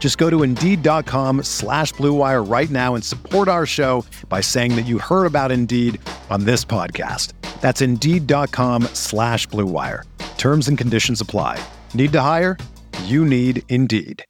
Just go to Indeed.com slash BlueWire right now and support our show by saying that you heard about Indeed on this podcast. That's Indeed.com slash BlueWire. Terms and conditions apply. Need to hire? You need Indeed.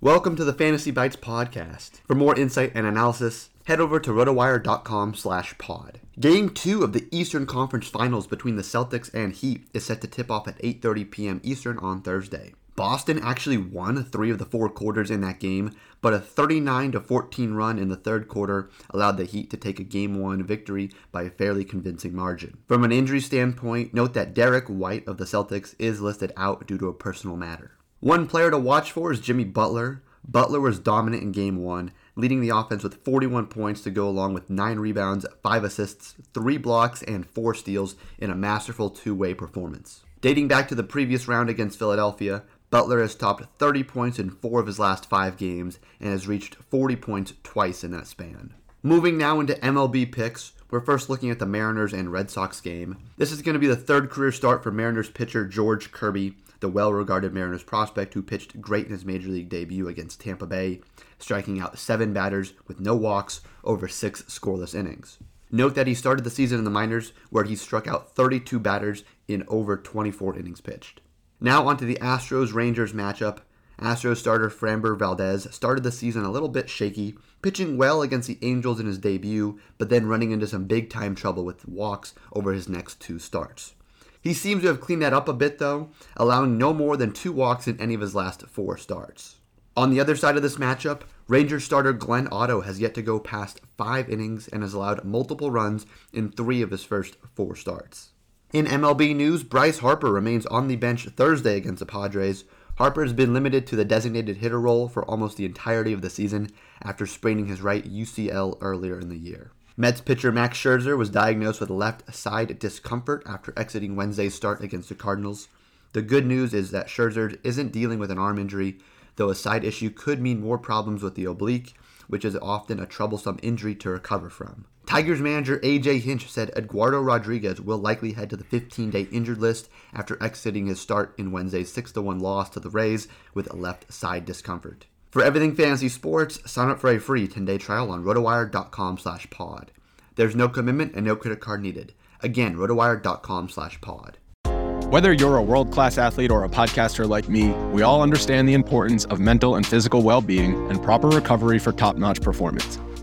Welcome to the Fantasy Bites podcast. For more insight and analysis, head over to rotowire.com slash pod. Game 2 of the Eastern Conference Finals between the Celtics and Heat is set to tip off at 8.30 p.m. Eastern on Thursday. Boston actually won three of the four quarters in that game, but a 39 14 run in the third quarter allowed the Heat to take a game one victory by a fairly convincing margin. From an injury standpoint, note that Derrick White of the Celtics is listed out due to a personal matter. One player to watch for is Jimmy Butler. Butler was dominant in game one, leading the offense with 41 points to go along with 9 rebounds, 5 assists, 3 blocks, and 4 steals in a masterful two way performance. Dating back to the previous round against Philadelphia, Butler has topped 30 points in four of his last five games and has reached 40 points twice in that span. Moving now into MLB picks, we're first looking at the Mariners and Red Sox game. This is going to be the third career start for Mariners pitcher George Kirby, the well regarded Mariners prospect who pitched great in his major league debut against Tampa Bay, striking out seven batters with no walks over six scoreless innings. Note that he started the season in the minors where he struck out 32 batters in over 24 innings pitched. Now onto the Astros Rangers matchup. Astros starter Framber Valdez started the season a little bit shaky, pitching well against the Angels in his debut, but then running into some big time trouble with walks over his next two starts. He seems to have cleaned that up a bit though, allowing no more than two walks in any of his last four starts. On the other side of this matchup, Rangers starter Glenn Otto has yet to go past five innings and has allowed multiple runs in three of his first four starts. In MLB news, Bryce Harper remains on the bench Thursday against the Padres. Harper has been limited to the designated hitter role for almost the entirety of the season after spraining his right UCL earlier in the year. Mets pitcher Max Scherzer was diagnosed with left side discomfort after exiting Wednesday's start against the Cardinals. The good news is that Scherzer isn't dealing with an arm injury, though a side issue could mean more problems with the oblique, which is often a troublesome injury to recover from. Tigers manager AJ Hinch said Eduardo Rodriguez will likely head to the 15 day injured list after exiting his start in Wednesday's 6 1 loss to the Rays with a left side discomfort. For everything fantasy sports, sign up for a free 10-day trial on rotowire.com slash pod. There's no commitment and no credit card needed. Again, rotowire.com slash pod. Whether you're a world-class athlete or a podcaster like me, we all understand the importance of mental and physical well-being and proper recovery for top-notch performance.